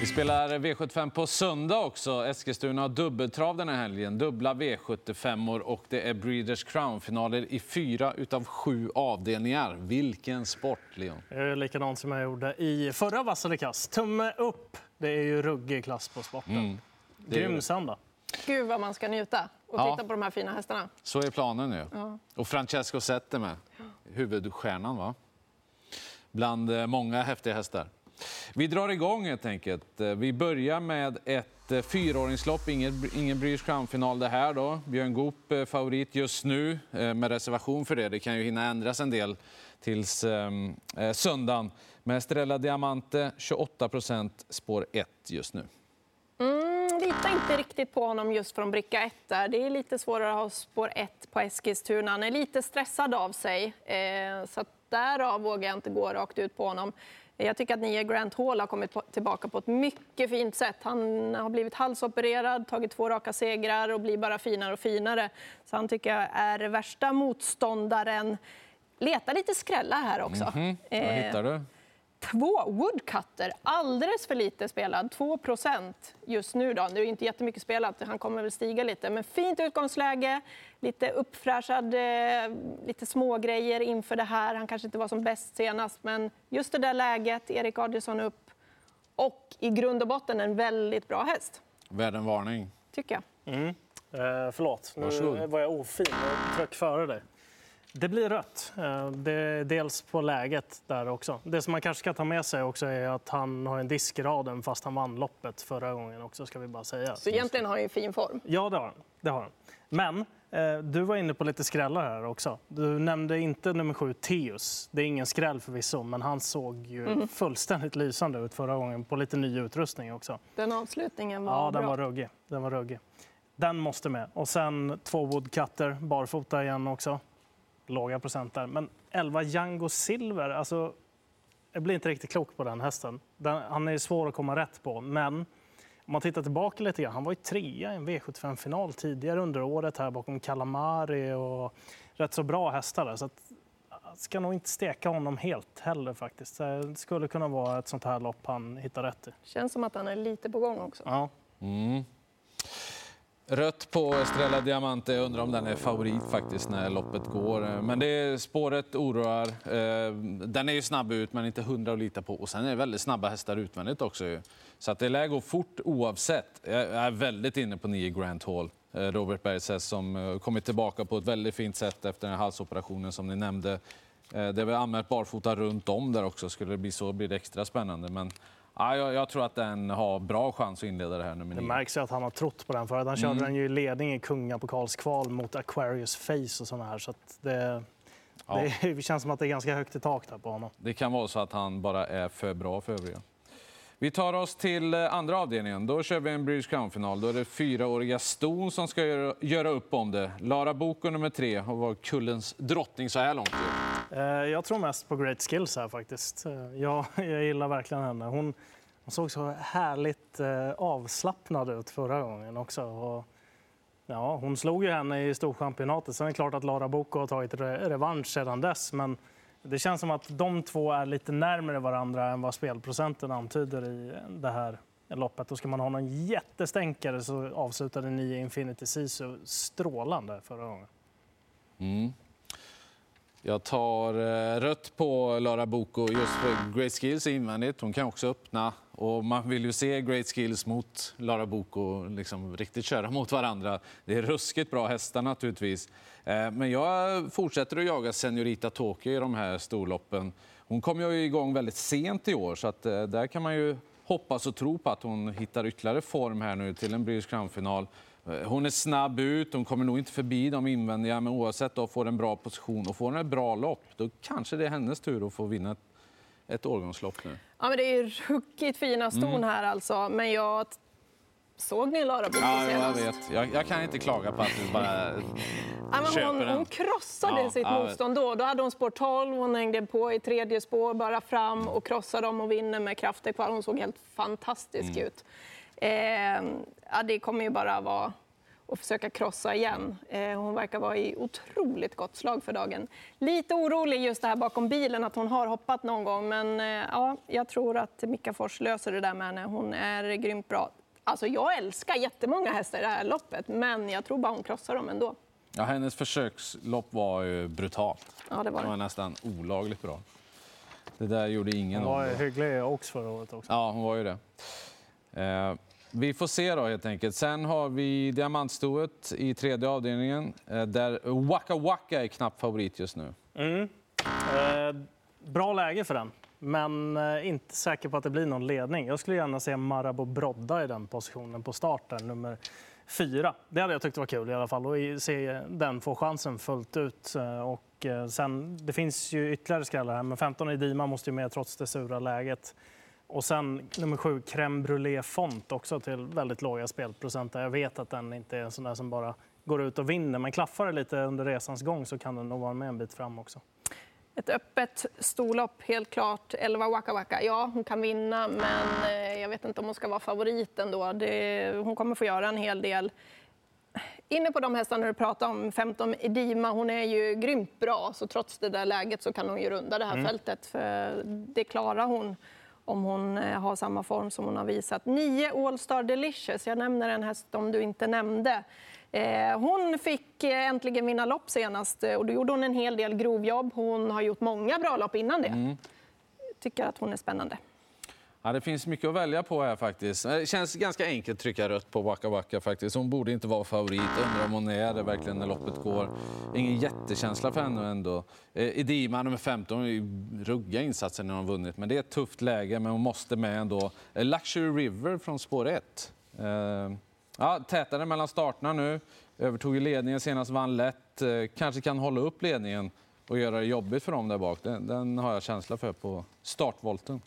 Vi spelar V75 på söndag också. Eskilstuna har dubbeltrav den här helgen. Dubbla V75 och det är Breeders Crown-finaler i fyra utav sju avdelningar. Vilken sport, Leon! Det är likadant som jag gjorde i förra Vassare kast. Tumme upp! Det är ju ruggig klass på sporten. Mm, Grym söndag. Gud vad man ska njuta och titta ja. på de här fina hästarna. Så är planen nu. Ja. Och Francesco Zette med, huvudstjärnan va? Bland eh, många häftiga hästar. Vi drar igång helt enkelt. Eh, vi börjar med ett eh, fyraåringslopp, ingen, ingen British Crown-final det här då. Björn Goop eh, favorit just nu med reservation för det. Det kan ju hinna ändras en del tills ehm, eh, söndagen. Med Estrella Diamante 28 procent, spår 1 just nu. Mm, litar inte riktigt på honom just från bricka 1 där. Det är lite svårare att ha spår 1 på Eskilstuna. Han är lite stressad av sig, eh, så därav vågar jag inte gå rakt ut på honom. Jag tycker att nio Grant Hall har kommit tillbaka på ett mycket fint sätt. Han har blivit halsopererad, tagit två raka segrar och blir bara finare och finare. Så han tycker jag är värsta motståndaren. Leta lite skrällar här också. Mm -hmm. Vad hittar du? Två Woodcutter, alldeles för lite spelad. 2% just nu. Då. Det är inte jättemycket spelat, han kommer väl stiga lite. Men fint utgångsläge, lite uppfräschad, eh, lite smågrejer inför det här. Han kanske inte var som bäst senast, men just det där läget, Erik Adielsson upp. Och i grund och botten en väldigt bra häst. Värd en varning. Tycker jag. Mm. Eh, förlåt, nu var jag ofin och tryck före dig. Det blir rött. Eh, det är dels på läget där också. Det som man kanske ska ta med sig också är att han har en disk i raden fast han vann loppet förra gången också ska vi bara säga. Så egentligen har han ju fin form? Ja, det har han. Det har han. Men eh, du var inne på lite skrällar här också. Du nämnde inte nummer sju, Teus. Det är ingen skräll förvisso, men han såg ju mm. fullständigt lysande ut förra gången på lite ny utrustning också. Den avslutningen var ja, bra. Den var ruggig. Den var ruggig. Den måste med. Och sen två Woodcutter, barfota igen också låga procent där. Men 11 Django Silver, alltså, jag blir inte riktigt klok på den hästen. Den, han är svår att komma rätt på, men om man tittar tillbaka lite grann, han var ju trea i en V75-final tidigare under året här bakom Calamari och rätt så bra hästar där. Så att, jag ska nog inte steka honom helt heller faktiskt. Det skulle kunna vara ett sånt här lopp han hittar rätt i. Känns som att han är lite på gång också. Ja. Mm. Rött på Estrella Diamante. Jag undrar om den är favorit faktiskt när loppet går. Men det spåret oroar. Eh, den är ju snabb ut, men inte hundra att lita på. Och sen är det väldigt snabba hästar utvändigt också. Så att det lär gå fort oavsett. Jag är väldigt inne på 9 Grand Hall. Eh, Robert Bergs häst som eh, kommit tillbaka på ett väldigt fint sätt efter den halsoperationen som ni nämnde. Det är väl anmält barfota runt om där också. Skulle det bli så blir det extra spännande. Men Ja, jag, jag, tror att den har bra chans att inleda det här nummer Det märks att han har trott på den. För han körde mm. den ju i ledning i kungapokalskval mot Aquarius Face och såna här. Så det, ja. det känns som att det är ganska högt i tak där på honom. Det kan vara så att han bara är för bra för övriga. Vi tar oss till eh, andra avdelningen. Då kör vi en British Crown-final. Då är det fyraåriga Ston som ska göra, göra upp om det. Lara Boko nummer tre har varit kullens drottning så här långt. Eh, jag tror mest på Great Skills här faktiskt. Eh, jag, jag gillar verkligen henne. Hon, hon såg så härligt eh, avslappnad ut förra gången också. Och, ja, hon slog ju henne i Storchampionatet. Sen är det klart att Lara Boko har tagit revansch sedan dess. Men det känns som att de två är lite närmare varandra än vad spelprocenten antyder i det här loppet. Då ska man ha någon jättestänkare så avslutade ni Infinity Sisu strålande förra gången. Mm. Jag tar eh, rött på Lara Boko just för Great Skills invändigt. Hon kan också öppna. Och man vill ju se Great Skills mot Lara Boko liksom riktigt köra mot varandra. Det är ruskigt bra hästar naturligtvis. Eh, men jag fortsätter att jaga Senorita Tokyo i de här storloppen. Hon kom ju igång väldigt sent i år så att eh, där kan man ju hoppas och tro på att hon hittar ytterligare form här nu till en British Crown-final. Eh, hon är snabb ut, hon kommer nog inte förbi de invändiga, men oavsett då får en bra position och får en ett bra lopp, då kanske det är hennes tur att få vinna ett, ett årgångslopp nu. Ja, men det är ruckigt fina ston mm. här alltså, men jag Såg ni Lara Boke ja, senast? jag vet. Jag, jag, kan inte klaga på att du bara ja, men hon, hon krossade ja, sitt ja, motstånd då. Då hade hon spår 12, hon hängde på i tredje spår, bara fram och krossade dem och vinner med krafter kvar. Hon såg helt fantastisk mm. ut. Eh, ja, det kommer ju bara vara och försöka krossa igen. Eh, hon verkar vara i otroligt gott slag för dagen. Lite orolig just det här bakom bilen, att hon har hoppat någon gång. Men eh, ja, jag tror att Mika Fors löser det där med henne. Hon är grymt bra. Alltså, jag älskar jättemånga hästar i det här loppet, men jag tror bara hon krossar dem ändå. Ja, hennes försökslopp var ju brutalt. Ja, det var Det var det. nästan olagligt bra. Det där gjorde ingen Hon var hygglig i Oaks förra året också. Ja, hon var ju det. Eh, vi får se då helt enkelt. Sen har vi diamantstoet i tredje avdelningen eh, där Waka Waka är knapp favorit just nu. Mm. Eh, bra läge för den, men eh, inte säker på att det blir någon ledning. Jag skulle gärna se Marabou Brodda i den positionen på starten, nummer fyra. Det hade jag tyckt var kul i alla fall, att se den få chansen fullt ut. Eh, och sen, det finns ju ytterligare skrällar här, men 15 i Dima måste ju med trots det sura läget. Och sen nummer sju, Crème Brûlée Font, också till väldigt låga spelprocent. Jag vet att den inte är en sån där som bara går ut och vinner, men klaffar det lite under resans gång så kan den nog vara med en bit fram också. Ett öppet storlopp, helt klart. 11 Waka Waka. Ja, hon kan vinna, men eh, jag vet inte om hon ska vara favorit ändå. Det, hon kommer få göra en hel del. Inne på de hästarna du pratade om, 15 Edima, hon är ju grymt bra. Så trots det där läget så kan hon ju runda det här fältet. För det klarar hon om hon eh, har samma form som hon har visat. 9 All Star Delicious, jag nämner en häst om du inte nämnde. Eh, Hon fick eh, äntligen vinna lopp senast och då gjorde hon en hel del grovjobb. Hon har gjort många bra lopp innan det. Tycker att hon är spännande. Ja, det finns mycket att välja på här faktiskt. Det känns ganska enkelt att trycka rött på Waka Waka faktiskt. Hon borde inte vara favorit. Undrar om hon är det verkligen när loppet går. Ingen jättekänsla för henne ändå. Eh, Edima nummer 15 har ju rugga insatser när hon vunnit. Men det är ett tufft läge, men hon måste med ändå. Eh, Luxury River från spår 1. Eh, ja, tätare mellan starterna nu. Övertog ju ledningen senast, vann lätt. Eh, kanske kan hålla upp ledningen och göra det jobbigt för dem där bak. Den, den har jag känsla för på startvolten.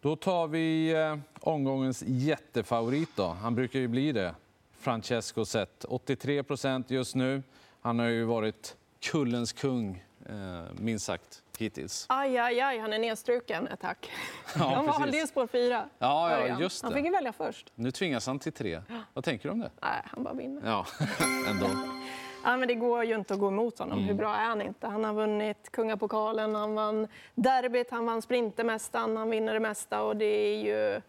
Då tar vi eh, omgångens jättefavorit. Då. Han brukar ju bli det. Francesco Zet. 83 procent just nu. Han har ju varit kullens kung, eh, minst sagt, hittills. Aj, aj, aj, han är nedstruken ett hack. Ja, Han precis. valde ju spår fyra. Ja, ja, just Han det. fick ju välja först. Nu tvingas han till tre. Vad tänker du om det? Nej, han bara vinner. Ja, ändå. Ja, men det går ju inte att gå emot honom. Mm. Hur bra är han inte? Han har vunnit kungapokalen, han vann derbyt, han vann sprintermästaren, han vinner det mesta och det är ju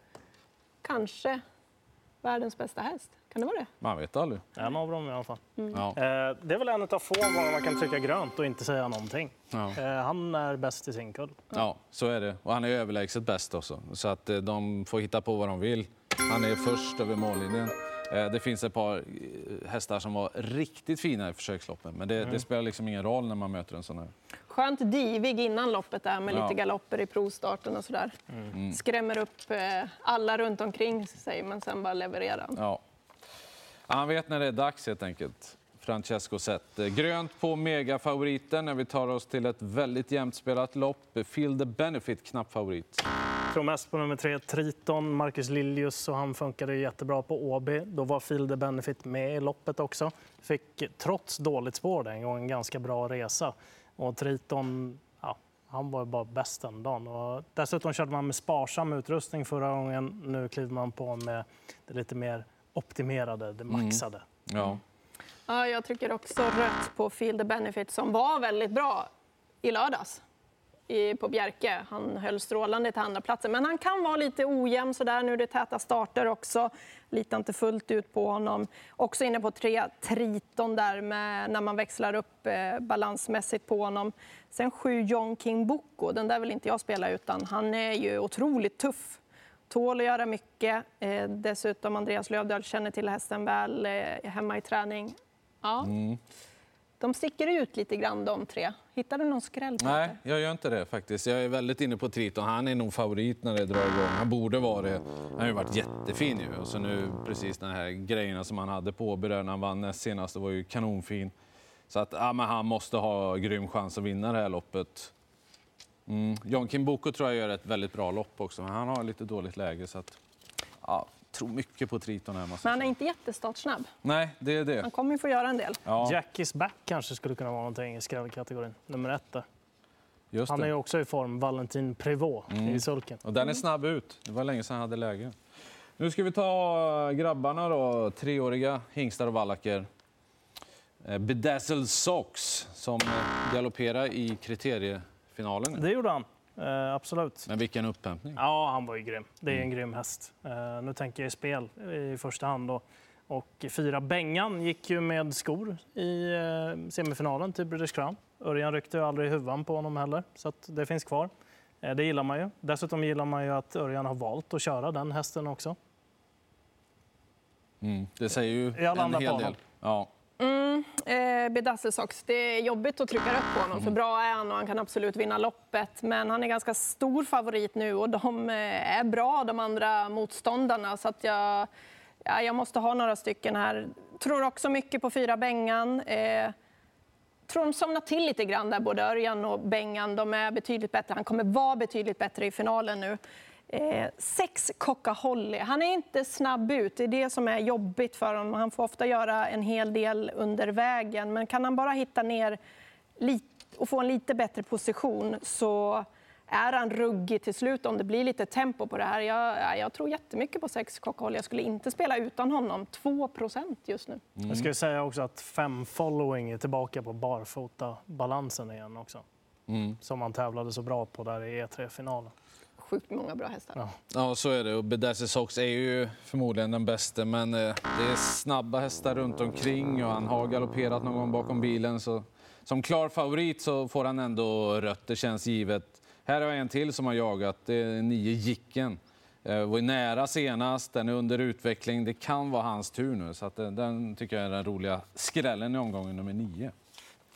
kanske världens bästa häst. Kan det vara det? Man vet aldrig. En av dem i alla fall. Ja. Eh, Det är väl en av få gånger man kan trycka grönt och inte säga någonting. Ja. Eh, Han är bäst i sin kull. ja, så är det. Och han är överlägset bäst också. Så att eh, de får hitta på vad de vill. Han är först över mållinjen. Eh, Det finns ett par eh, hästar som var riktigt fina i försöksloppen. Men det, det spelar liksom ingen roll när man möter en sån här. Skönt divig innan loppet där med Ja. lite galopper i provstarten och sådär. Mm. Skrämmer upp eh, alla runt omkring sig men sen bara levererar. Ja. Han vet när det är dags helt enkelt. Francesco Zet. Grönt på megafavoriten när vi tar oss till ett väldigt jämnt spelat lopp. Feel the benefit, knapp favorit. Tror mest på nummer tre, Triton, Marcus Liljus och han funkade jättebra på Åby. Då var Field the Benefit med i loppet också. Fick trots dåligt spår den gången en ganska bra resa. Och Triton, ja, han var ju bara bäst den dagen. Och dessutom körde man med sparsam utrustning förra gången. Nu kliver man på med det lite mer optimerade, det maxade. Ja. Ja, jag trycker också rött på Feel the Benefit som var väldigt bra i lördags i, på Bjerke. Han höll strålande till andra platsen. Men han kan vara lite ojämn sådär. Nu är det täta starter också. Litar inte fullt ut på honom. Också inne på tre Triton där med, när man växlar upp eh, balansmässigt på honom. Sen sju John King Boko. Den där vill inte jag spela utan. Han är ju otroligt tuff. Tål att göra mycket. Eh, dessutom Andreas Lövdahl känner till hästen väl eh, hemma i träning. Ja. Mm. De sticker ut lite grann de tre. Hittar du någon skräll? Nej, jag gör inte det faktiskt. Jag är väldigt inne på Triton. Han är nog favorit när det drar igång. Han borde vara det. Han har ju varit jättefin ju. Och så nu precis den här grejerna som han hade på Åby när han vann näst senast, det var ju kanonfin. Så att ja, men han måste ha grym chans att vinna det här loppet. Mm. John Kimboko tror jag gör ett väldigt bra lopp också, men han har lite dåligt läge. Så att, ja, tror mycket på Triton här. Men han är inte jättestartsnabb. Nej, det är det. Han kommer ju få göra en del. Ja, Jackies back kanske skulle kunna vara någonting i skrällkategorin. Nummer ett där. just Han är det. också i form, Valentin Prévost i sulken. Och den är snabb ut. Det var länge sedan han hade läge. Nu ska vi ta grabbarna då, treåriga hingstar och vallacker. Eh, Bedazzled Sox som eh, galopperar i kriteriefinalen. Det gjorde han, eh, absolut. Men vilken upphämtning. Ja, han var ju grym. Det är en grym häst. Eh, nu tänker jag i spel i första hand. Då. Och fyra Bengan gick ju med skor i eh, semifinalen till British Crown. Örjan ryckte aldrig huvan på honom heller, så att det finns kvar. Eh, det gillar man ju. Dessutom gillar man ju att Örjan har valt att köra den hästen också. Mm. Det säger ju Jag en hel del. honom. Ja. Mm, eh, Bedasselsox. Det är jobbigt att trycka upp på honom, för bra är han och han kan absolut vinna loppet. Men han är ganska stor favorit nu och de eh, är bra, de andra motståndarna. Så att jag, ja, jag måste ha några stycken här. Tror också mycket på fyra Bengan. Eh, tror de somnar till lite grann där, både Örjan och Bengan. De är betydligt bättre. Han kommer vara betydligt bättre i finalen nu. Eh, sex Coca-Holly. Han är inte snabb ut. Det är det som är jobbigt för honom. Han får ofta göra en hel del under vägen. Men kan han bara hitta ner och få en lite bättre position så är han ruggig till slut om det blir lite tempo på det här. Jag, ja, jag tror jättemycket på sex Coca-Holly. Jag skulle inte spela utan honom. 2% just nu. Jag ska säga också att fem following är tillbaka på barfota-balansen igen också. Mm. Som han tävlade så bra på där i E3-finalen. Sjukt många bra hästar. Ja. ja, så är det. Och Bedazzled Sox är ju förmodligen den bästa, men eh, det är snabba hästar runt omkring och han har galopperat någon gång bakom bilen. Så som klar favorit så får han ändå rött, det känns givet. Här har jag en till som har jagat, det är nio Jicken. Eh, var nära senast, den är under utveckling. Det kan vara hans tur nu, så att den, tycker jag är den roliga skrällen i omgången nummer nio.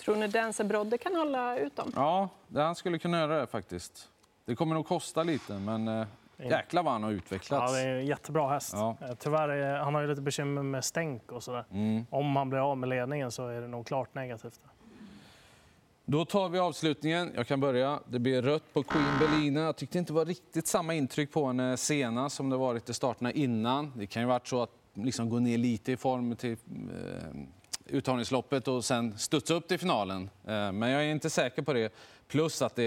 Tror ni Dense Brodde kan hålla ut dem? Ja, det han skulle kunna göra det faktiskt. Det kommer nog kosta lite, men eh, jäklar vad han har Ja, utvecklats. det är en jättebra häst. Ja. Eh, Tyvärr är, han har ju lite bekymmer med stänk och sådär. Mm. Om han blir av med ledningen så är det nog klart negativt. Då tar vi avslutningen. Jag kan börja. Det blir rött på Queen Belina. Jag tyckte inte det var riktigt samma intryck på henne senast som det varit i starterna innan. Det kan ju varit så att liksom gå ner lite i form till eh, uttagningsloppet och sen studsa upp till finalen. Eh, men jag är inte säker på det. Plus att det,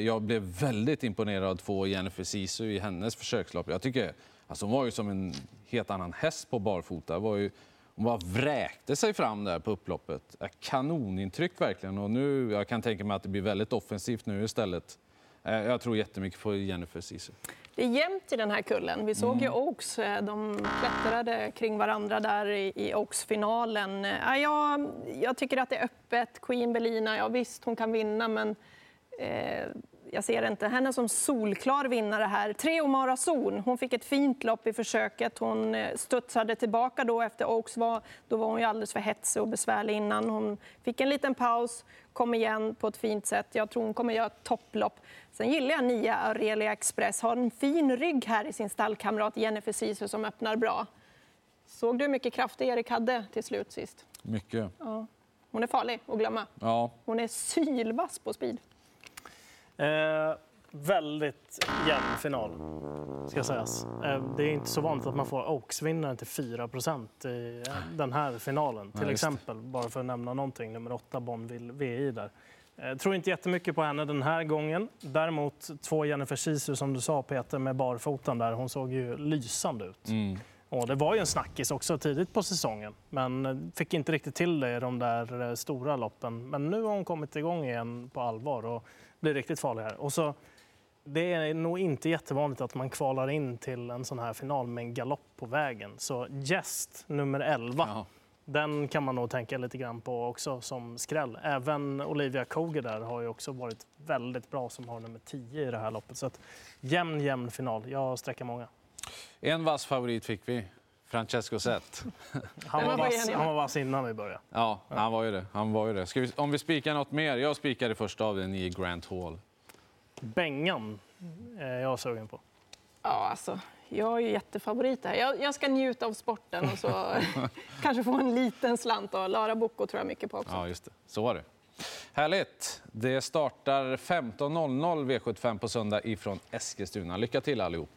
jag blev väldigt imponerad av två Jennifer Sisu i hennes försökslopp. Jag tycker, alltså hon var ju som en helt annan häst på barfota. Var ju, hon bara vräkte sig fram där på upploppet. Kanonintryck verkligen. Och nu, jag kan tänka mig att det blir väldigt offensivt nu istället. Eh, Jag tror jättemycket på Jennifer Sisu. Det är jämnt i den här kullen. Vi såg ju Oaks, eh, de klättrade kring varandra där i, Oaks-finalen. Ja, jag, jag tycker att det är öppet. Queen Belina, ja visst hon kan vinna men eh, jag ser inte henne som solklar vinnare här. Tre Omara Zon, hon fick ett fint lopp i försöket. Hon eh, studsade tillbaka då efter Oaks var, då var hon ju alldeles för hetsig och besvärlig innan. Hon fick en liten paus, kom igen på ett fint sätt. Jag tror hon kommer göra ett topplopp. Sen gillar jag nia Aurelia Express. Har en fin rygg här i sin stallkamrat Jennifer Sisu som öppnar bra. Såg du hur mycket kraft Erik hade till slut sist? Mycket. Ja. Hon är farlig att glömma. Ja, Hon är sylvass på speed. Eh, väldigt jämn final, ska sägas. Eh, det är inte så vanligt att man får Oaks-vinnaren till 4 i eh, den här finalen. Till Ja, exempel, bara för att nämna någonting, nummer 8 Bonville VI där. Eh, tror inte jättemycket på henne den här gången. Däremot två Jennifer Sisu, som du sa Peter, med barfotan där. Hon såg ju lysande ut. mm. Och det var ju en snackis också tidigt på säsongen, men eh, fick inte riktigt till det i de där eh, stora loppen. Men nu har hon kommit igång igen på allvar och blir riktigt farlig här. Och så, det är nog inte jättevanligt att man kvalar in till en sån här final med en galopp på vägen. Så Jest, nummer 11, Ja. den kan man nog tänka lite grann på också som skräll. Även Olivia Koger där har ju också varit väldigt bra som har nummer 10 i det här loppet. Så att jämn, jämn final. Jag sträcker många. En vass favorit fick vi. Francesco Zet. Han var, vass, han var vass innan vi började. Ja, han var ju det. Han var ju det. Ska vi, om vi spikar något mer? Jag spikar i första av den i Grant Hall. Bengan är jag sugen på. Ja, alltså, jag är ju jättefavorit här. Jag, jag ska njuta av sporten och så kanske få en liten slant. Och Lara Bocco tror jag mycket på också. Ja, just det. Så var det. Härligt. Det startar 15.00 V75 på söndag ifrån Eskilstuna. Lycka till allihop.